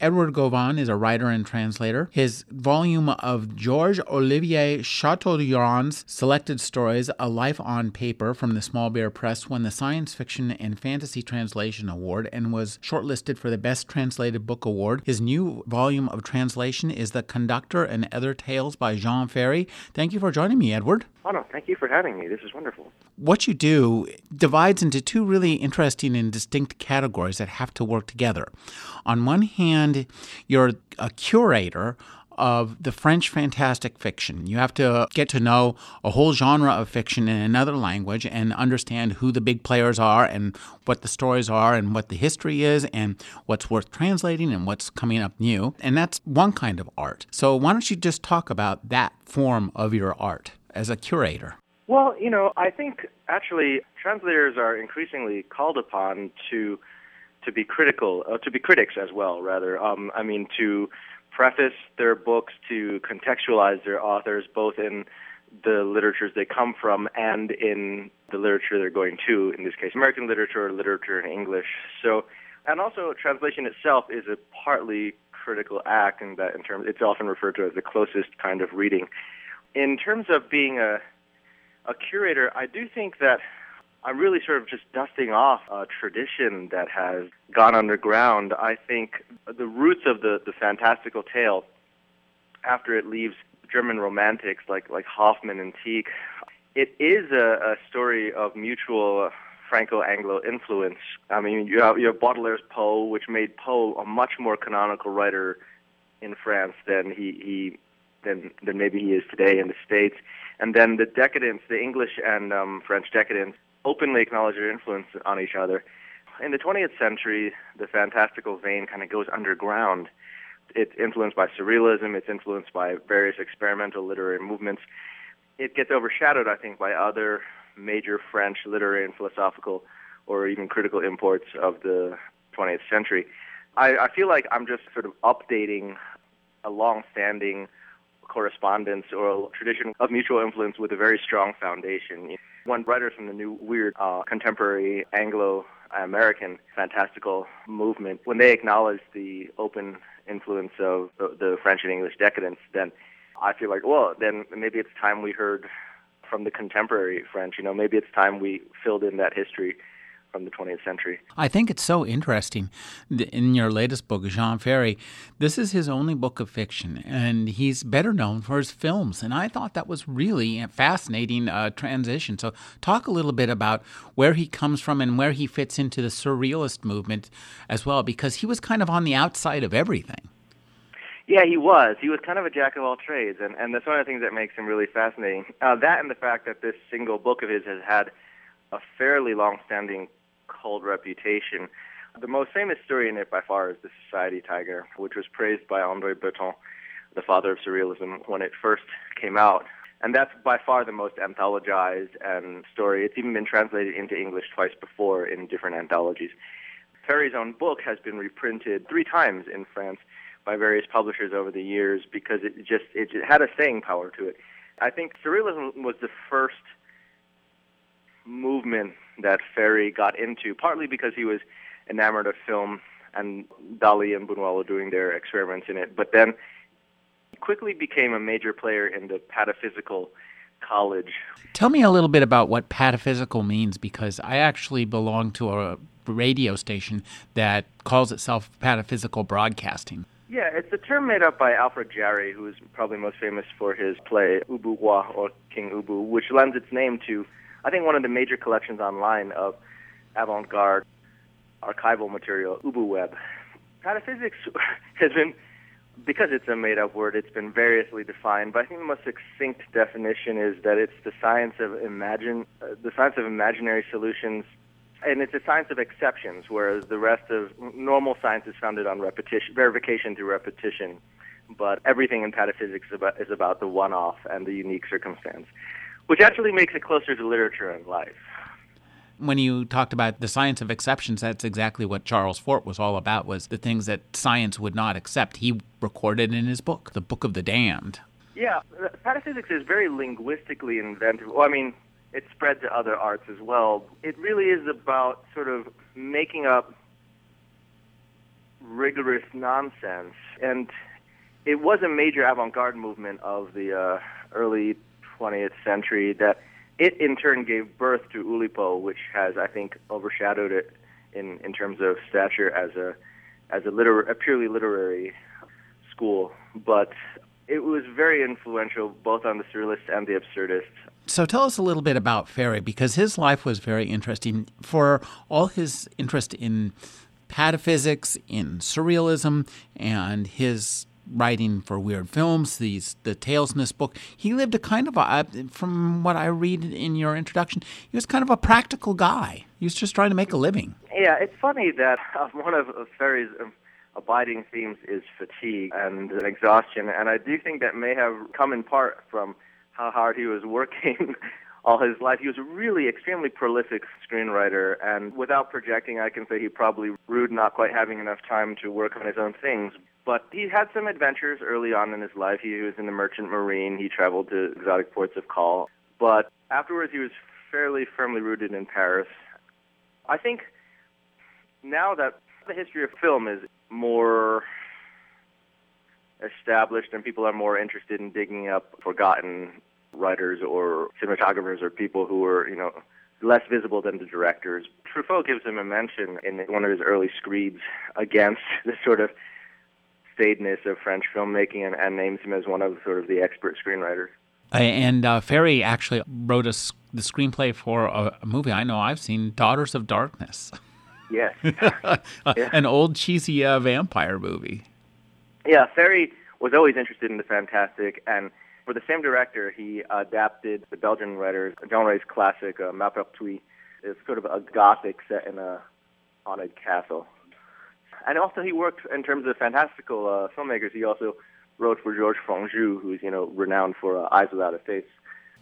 Edward Gauvin is a writer and translator. His volume of Georges Olivier Chateaureynaud's selected stories, A Life on Paper, from the Small Beer Press, won the Science Fiction and Fantasy Translation Award and was shortlisted for the Best Translated Book Award. His new volume of translation is The Conductor and Other Tales by Jean Ferry. Thank you for joining me, Edward. Oh, no, thank you for having me. This is wonderful. What you do divides into two really interesting and distinct categories that have to work together. On one hand, you're a curator of the French fantastic fiction. You have to get to know a whole genre of fiction in another language and understand who the big players are and what the stories are and what the history is and what's worth translating and what's coming up new. And that's one kind of art. So, why don't you just talk about that form of your art as a curator? Well, you know, I think actually translators are increasingly called upon to to be critical, uh, to be critics as well, rather. Um, I mean, to preface their books, to contextualize their authors, both in the literatures they come from and in the literature they're going to, in this case, American literature or literature in English. So, and also translation itself is a partly critical act in that in terms, it's often referred to as the closest kind of reading. In terms of being a, a curator, I do think that I'm really sort of just dusting off a tradition that has gone underground. I think the roots of the, the fantastical tale, after it leaves German romantics like, like Hoffmann and Tieck, it is a, a story of mutual Franco-Anglo influence. I mean, you have, you have Baudelaire's Poe, which made Poe a much more canonical writer in France than he, he than than maybe he is today in the states. And then the decadence, the English and um, French decadence, openly acknowledge their influence on each other. In the 20th century, the fantastical vein kind of goes underground. It's influenced by surrealism, it's influenced by various experimental literary movements. It gets overshadowed, I think, by other major French literary and philosophical or even critical imports of the 20th century. I, I feel like I'm just sort of updating a long standing correspondence or a tradition of mutual influence with a very strong foundation. One writer from the new weird uh, contemporary Anglo American fantastical movement, when they acknowledge the open influence of the, the French and English decadence, then I feel like, well, then maybe it's time we heard from the contemporary French. You know, maybe it's time we filled in that history from the 20th century. I think it's so interesting. In your latest book, Jean Ferry, this is his only book of fiction, and he's better known for his films. And I thought that was really a fascinating uh, transition. So, talk a little bit about where he comes from and where he fits into the surrealist movement as well, because he was kind of on the outside of everything. Yeah, he was. He was kind of a jack of all trades, and, and that's one of the things that makes him really fascinating. Uh, that and the fact that this single book of his has had a fairly long-standing cult reputation. The most famous story in it by far is the Society Tiger, which was praised by André Breton, the father of surrealism, when it first came out. And that's by far the most anthologized and story. It's even been translated into English twice before in different anthologies. Ferry's own book has been reprinted three times in France by various publishers over the years because it just it had a staying power to it. I think surrealism was the first movement that Ferry got into, partly because he was enamored of film and Dali and Buñuel were doing their experiments in it. But then he quickly became a major player in the pataphysical college. Tell me a little bit about what pataphysical means because I actually belong to a radio station that calls itself pataphysical broadcasting. Yeah, it's a term made up by Alfred Jarry, who is probably most famous for his play Ubu Roi or King Ubu, which lends its name to I think one of the major collections online of avant-garde archival material, UbuWeb. Pataphysics has been, because it's a made-up word, it's been variously defined. But I think the most succinct definition is that it's the science of imagine, uh, the science of imaginary solutions, and it's a science of exceptions, whereas the rest of normal science is founded on repetition, verification through repetition. But everything in pataphysics is about, is about the one-off and the unique circumstance which actually makes it closer to literature and life. When you talked about the science of exceptions, that's exactly what Charles Fort was all about was the things that science would not accept. He recorded in his book, The Book of the Damned. Yeah, pataphysics is very linguistically inventive. Well, I mean, it spread to other arts as well. It really is about sort of making up rigorous nonsense. And it was a major avant garde movement of the uh, early 20th century that it in turn gave birth to Oulipo, which has, I think, overshadowed it in, in terms of stature as a as a, liter- a purely literary school. But it was very influential both on the surrealists and the absurdists. So tell us a little bit about Ferry because his life was very interesting. For all his interest in pataphysics, in surrealism, and his writing for weird films, these the tales in this book. He lived a kind of a, from what I read in your introduction, he was kind of a practical guy. He was just trying to make a living. Yeah, it's funny that uh, one of Ferry's um, abiding themes is fatigue and exhaustion, and I do think that may have come in part from how hard he was working all his life. He was a really extremely prolific screenwriter, and without projecting, I can say he probably rued not quite having enough time to work on his own things. But he had some adventures early on in his life. He was in the merchant marine. He traveled to exotic ports of call. But afterwards, he was fairly firmly rooted in Paris. I think now that the history of film is more established and people are more interested in digging up forgotten writers or cinematographers or people who were, you know, less visible than the directors. Truffaut gives him a mention in one of his early screeds against the sort of staidness of French filmmaking and, and names him as one of sort of the expert screenwriters. And uh, Ferry actually wrote a, the screenplay for a, a, movie I know I've seen, Daughters of Darkness. Yes. yeah. An old cheesy uh, vampire movie. Yeah, Ferry was always interested in the fantastic, and for the same director, he adapted the Belgian writer Jean Ray's classic uh, Malpertuis. It's sort of a gothic set in a haunted castle. And also, he worked in terms of fantastical uh, filmmakers. He also wrote for Georges Franju, who's you know renowned for uh, Eyes Without a Face.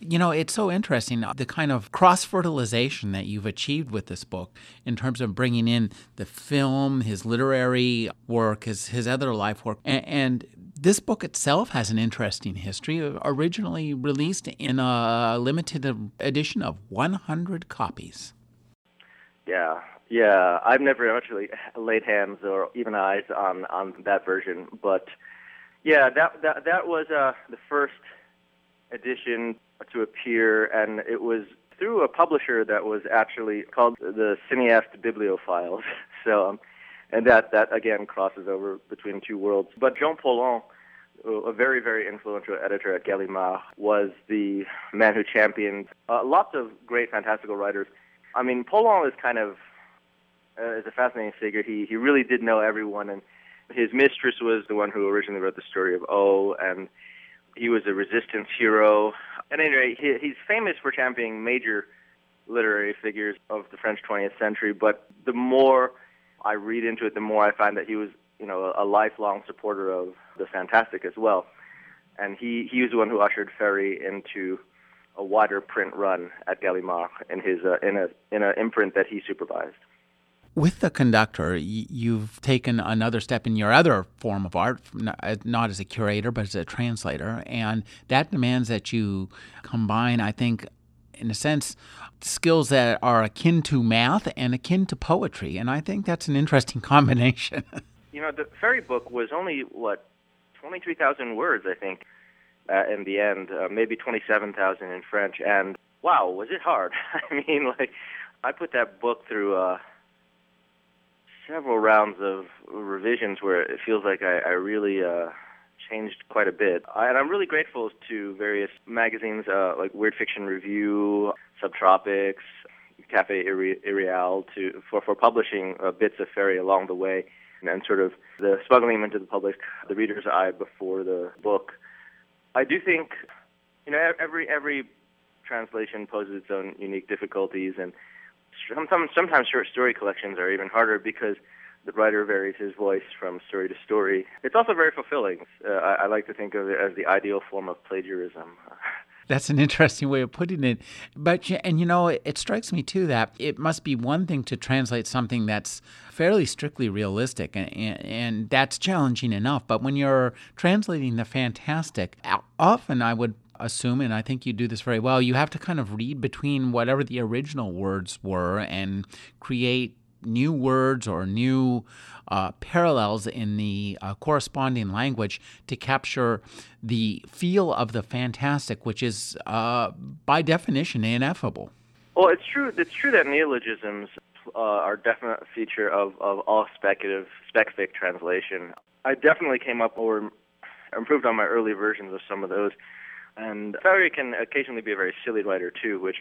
You know, it's so interesting uh, the kind of cross fertilization that you've achieved with this book in terms of bringing in the film, his literary work, his, his other life work. And, and this book itself has an interesting history, originally released in a limited edition of 100 copies. Yeah, yeah. I've never actually laid hands or even eyes on, on that version, but yeah, that that that was uh, the first edition to appear, and it was through a publisher that was actually called the Cineaste Bibliophiles. so, um, and that that again crosses over between two worlds. But Jean Paulhan, a very very influential editor at Gallimard, was the man who championed uh, lots of great fantastical writers. I mean, Paulhan is kind of uh, is a fascinating figure. He he really did know everyone, and his mistress was the one who originally wrote the story of O, and he was a resistance hero. At any rate, he, he's famous for championing major literary figures of the French 20th century. But the more I read into it, the more I find that he was, you know, a, lifelong supporter of the fantastic as well. And he, he was the one who ushered Ferry into a wider print run at Gallimard in his uh, in a in an imprint that he supervised. With the conductor, you've taken another step in your other form of art, uh, not as a curator, but as a translator. And that demands that you combine, I think, in a sense, skills that are akin to math and akin to poetry. And I think that's an interesting combination. you know, the Ferry book was only, what, 23,000 words, I think, uh, in the end, uh, maybe 27,000 in French. And wow, was it hard? I mean, like, I put that book through. Uh, several rounds of revisions where it feels like I, I really uh, changed quite a bit. I, and I'm really grateful to various magazines uh, like Weird Fiction Review, Subtropics, Cafe Irreal to for for publishing uh, bits of Ferry along the way, and, sort of the smuggling them into the public, the reader's eye before the book. I do think, you know, every every translation poses its own unique difficulties, and sometimes, sometimes short story collections are even harder because the writer varies his voice from story to story. It's also very fulfilling. Uh, I, I like to think of it as the ideal form of plagiarism. That's an interesting way of putting it. But and you know, it strikes me too that it must be one thing to translate something that's fairly strictly realistic, and, and that's challenging enough. But when you're translating the fantastic, often I would assume, and I think you do this very well, you have to kind of read between whatever the original words were and create new words or new uh, parallels in the uh, corresponding language to capture the feel of the fantastic, which is uh, by definition ineffable. Well, it's true. It's true that neologisms uh, are a definite feature of, of all speculative spec-fic translation. I definitely came up or improved on my early versions of some of those. And Ferry can occasionally be a very silly writer too, which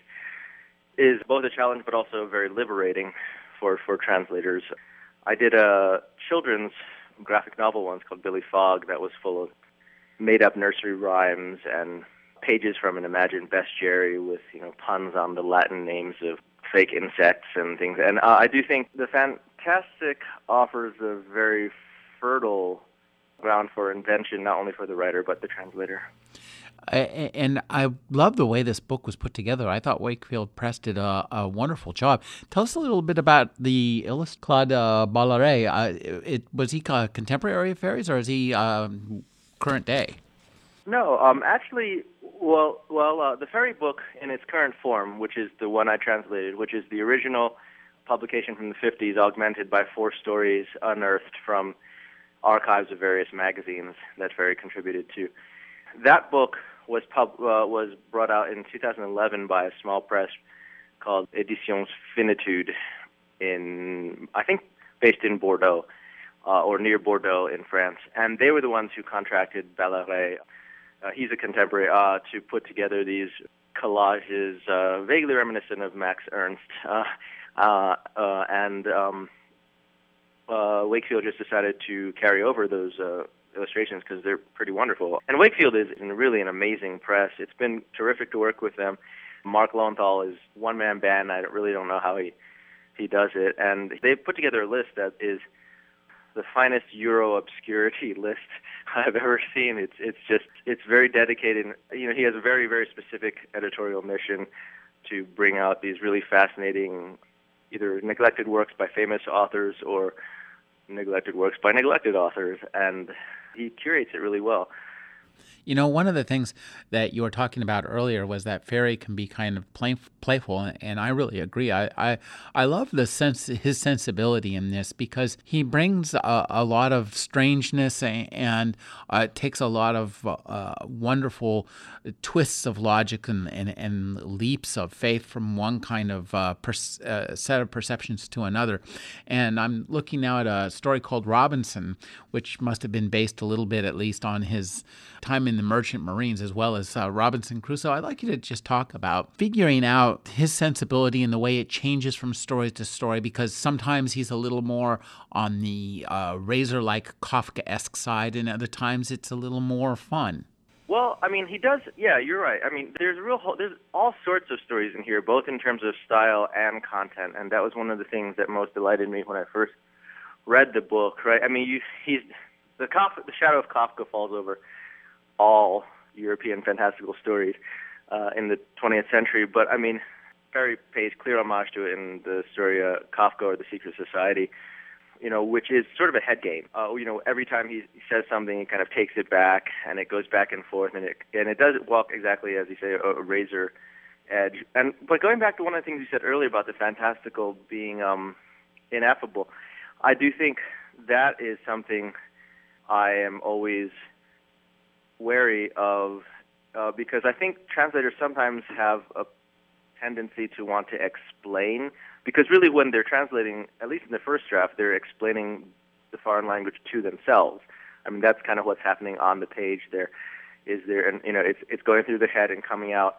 is both a challenge but also very liberating for, for translators. I did a children's graphic novel once called Billy Fogg that was full of made up nursery rhymes and pages from an imagined bestiary with, you know, puns on the Latin names of fake insects and things. And uh, I do think the fantastic offers a very fertile ground for invention, not only for the writer but the translator. And I love the way this book was put together. I thought Wakefield Press did a, a wonderful job. Tell us a little bit about the illust Claude uh, Ballaré. Uh, it, was he a contemporary of Ferry's, or is he uh, current day? No, um, actually, well, well, uh, the Ferry book in its current form, which is the one I translated, which is the original publication from the 50s, augmented by four stories unearthed from archives of various magazines that Ferry contributed to. That book was pub, uh, was brought out in 2011 by a small press called Editions Finitude in I think based in Bordeaux uh, or near Bordeaux in France, and they were the ones who contracted Ballaré. Uh, he's a contemporary uh, to put together these collages uh, vaguely reminiscent of Max Ernst, uh, uh, uh, and um, uh, Wakefield just decided to carry over those uh, illustrations because they're pretty wonderful. And Wakefield is in really an amazing press. It's been terrific to work with them. Marc Lowenthal is one man band. I really don't know how he he does it, and they've put together a list that is the finest Euro obscurity list I've ever seen. It's it's just it's very dedicated. You know, he has a very very specific editorial mission to bring out these really fascinating, either neglected works by famous authors or neglected works by neglected authors, and he curates it really well. You know, one of the things that you were talking about earlier was that Ferry can be kind of play, playful, and I really agree. I, I, I love the sense his sensibility in this because he brings a, a lot of strangeness and, and uh, takes a lot of uh, wonderful twists of logic and, and, and, leaps of faith from one kind of uh, per, uh, set of perceptions to another. And I'm looking now at a story called Robinson, which must have been based a little bit, at least, on his time in the Merchant Marines as well as uh, Robinson Crusoe. I'd like you to just talk about figuring out his sensibility and the way it changes from story to story because sometimes he's a little more on the uh, razor like Kafka esque side, and other times it's a little more fun. Well, I mean, he does. Yeah, you're right. I mean, there's real. There's all sorts of stories in here, both in terms of style and content, and that was one of the things that most delighted me when I first read the book. Right? I mean, you, he's the Kafka, the shadow of Kafka falls over all European fantastical stories uh, in the 20th century. But I mean, Ferry pays clear homage to it in the story uh, Kafka or the Secret Society. You know, which is sort of a head game. Uh, you know, every time he, he says something, he kind of takes it back, and it goes back and forth, and it and it does walk exactly as you say, a, a razor edge. And but going back to one of the things you said earlier about the fantastical being um, ineffable, I do think that is something I am always wary of uh, because I think translators sometimes have a tendency to want to explain because really when they're translating, at least in the first draft, they're explaining the foreign language to themselves. I mean that's kind of what's happening on the page. There is there, and you know it's it's going through the head and coming out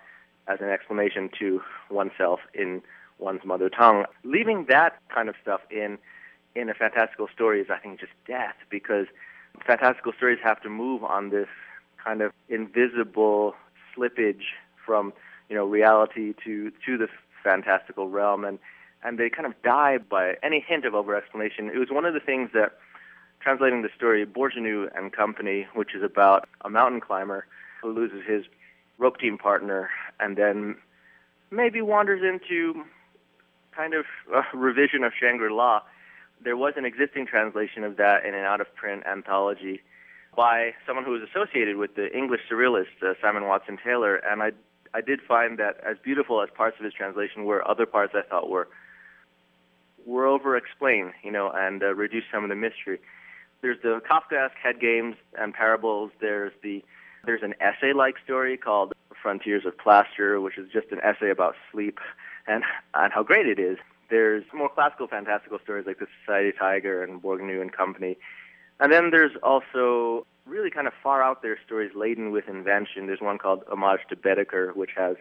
as an explanation to oneself in one's mother tongue. Leaving that kind of stuff in in a fantastical story is I think just death because fantastical stories have to move on this kind of invisible slippage from you know reality to to the fantastical realm and and they kind of die by any hint of over explanation. It was one of the things that translating the story Bourgneuf and Company, which is about a mountain climber who loses his rope team partner, and then maybe wanders into kind of a revision of Shangri La. There was an existing translation of that in an out of print anthology by someone who was associated with the English surrealist uh, Simon Watson Taylor, and I I did find that as beautiful as parts of his translation were, other parts I thought were were over explained, you know, and uh, reduced some of the mystery. There's the Kafkaesque head games and parables. There's the there's an essay-like story called Frontiers of Plaster, which is just an essay about sleep and and how great it is. There's more classical fantastical stories like the Society Tiger and Bourgneuf and Company. And then there's also really kind of far out there stories laden with invention. There's one called Homage to Baedeker, which has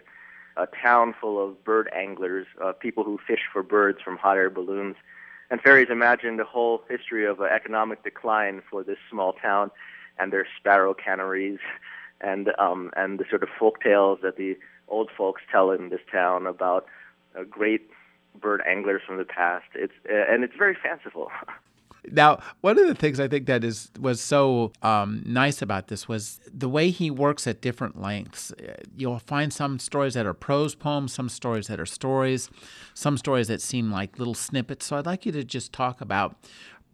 a town full of bird anglers, uh, people who fish for birds from hot air balloons. And Ferry's imagined a whole history of uh, economic decline for this small town and their sparrow canneries and um, and the sort of folk tales that the old folks tell in this town about uh, great bird anglers from the past. It's uh, and it's very fanciful. Now, one of the things I think that is was so um, nice about this was the way he works at different lengths. You'll find some stories that are prose poems, some stories that are stories, some stories that seem like little snippets. So I'd like you to just talk about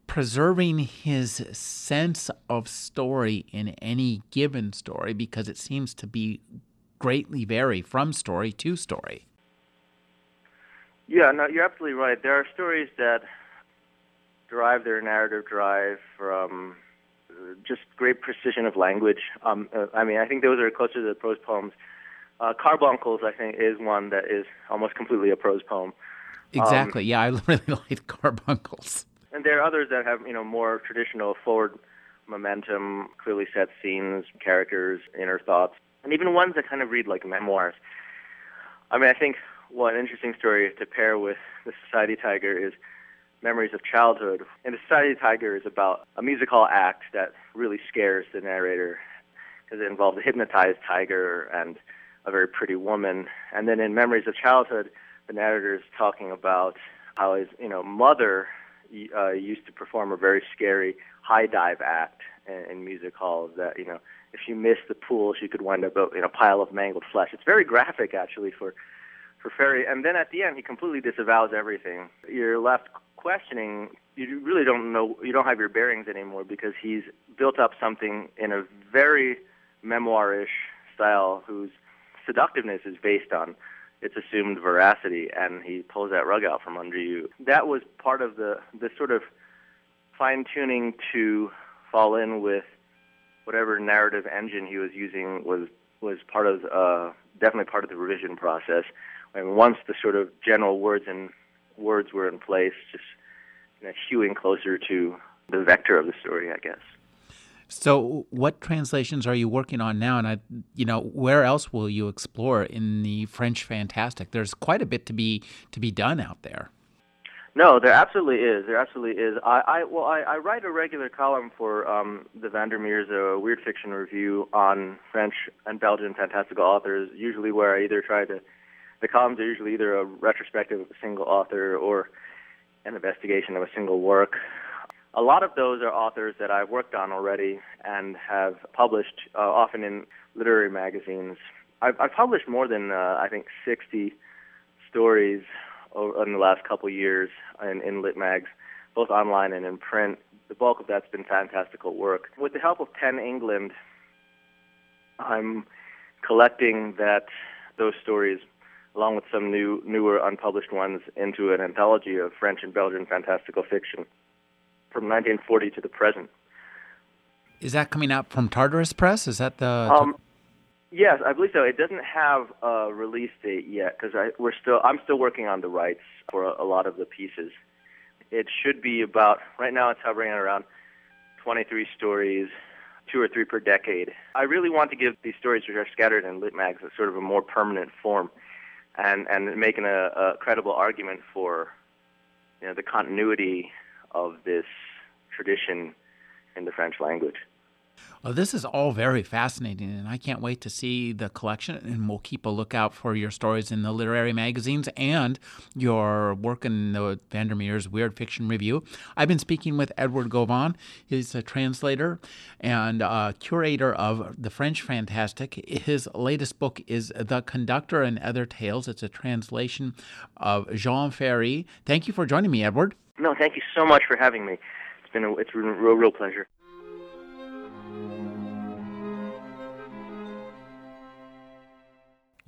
preserving his sense of story in any given story because it seems to be greatly vary from story to story. Yeah, no, you're absolutely right. There are stories that derive their narrative drive from just great precision of language. Um, uh, I mean, I think those are closer to the prose poems. Uh, Carbuncles, I think, is one that is almost completely a prose poem. Exactly. Um, yeah, I really like Carbuncles. And there are others that have, you know, more traditional forward momentum, clearly set scenes, characters, inner thoughts, and even ones that kind of read like memoirs. I mean, I think one interesting story to pair with the Society Tiger is memories of childhood. And the Society of the Tiger is about a music hall act that really scares the narrator because it involves a hypnotized tiger and a very pretty woman. And then in Memories of Childhood, the narrator is talking about how his you know mother uh, used to perform a very scary high dive act in, in music halls that you know if you missed the pool she could wind up in a pile of mangled flesh. It's very graphic actually for for Ferry. And then at the end, he completely disavows everything. You're left questioning. You really don't know. You don't have your bearings anymore because he's built up something in a very memoirish style, whose seductiveness is based on its assumed veracity, and he pulls that rug out from under you. That was part of the the sort of fine tuning to fall in with whatever narrative engine he was using was was part of uh, definitely part of the revision process. And once the sort of general words and words were in place, just you know, hewing closer to the vector of the story, I guess. So, what translations are you working on now? And I, you know, where else will you explore in the French Fantastic? There's quite a bit to be to be done out there. No, there absolutely is. There absolutely is. I, I well, I, I write a regular column for um, the Vandermeer's a Weird Fiction Review on French and Belgian fantastical authors. Usually, where I either try to the columns are usually either a retrospective of a single author or an investigation of a single work. A lot of those are authors that I've worked on already and have published, uh, often in literary magazines. I've, I've published more than, uh, I think, 60 stories over, in the last couple years in, in lit mags, both online and in print. The bulk of that's been fantastical work. With the help of PEN England, I'm collecting that those stories along with some new, newer, unpublished ones, into an anthology of French and Belgian fantastical fiction from 1940 to the present. Is that coming out from Tartarus Press? Is that the? Um, yes, I believe so. It doesn't have a release date yet because we're still. I'm still working on the rights for a, a lot of the pieces. It should be about right now. It's hovering around 23 stories, two or three per decade. I really want to give these stories, which are scattered in lit mags, a sort of a more permanent form and and making a, a credible argument for you know the continuity of this tradition in the French language. Well, this is all very fascinating, and I can't wait to see the collection. And we'll keep a lookout for your stories in the literary magazines and your work in the Vandermeer's Weird Fiction Review. I've been speaking with Edward Gauvin. He's a translator and uh, curator of the French Fantastic. His latest book is The Conductor and Other Tales. It's a translation of Jean Ferry. Thank you for joining me, Edward. No, thank you so much for having me. It's been a, it's been a real, real pleasure.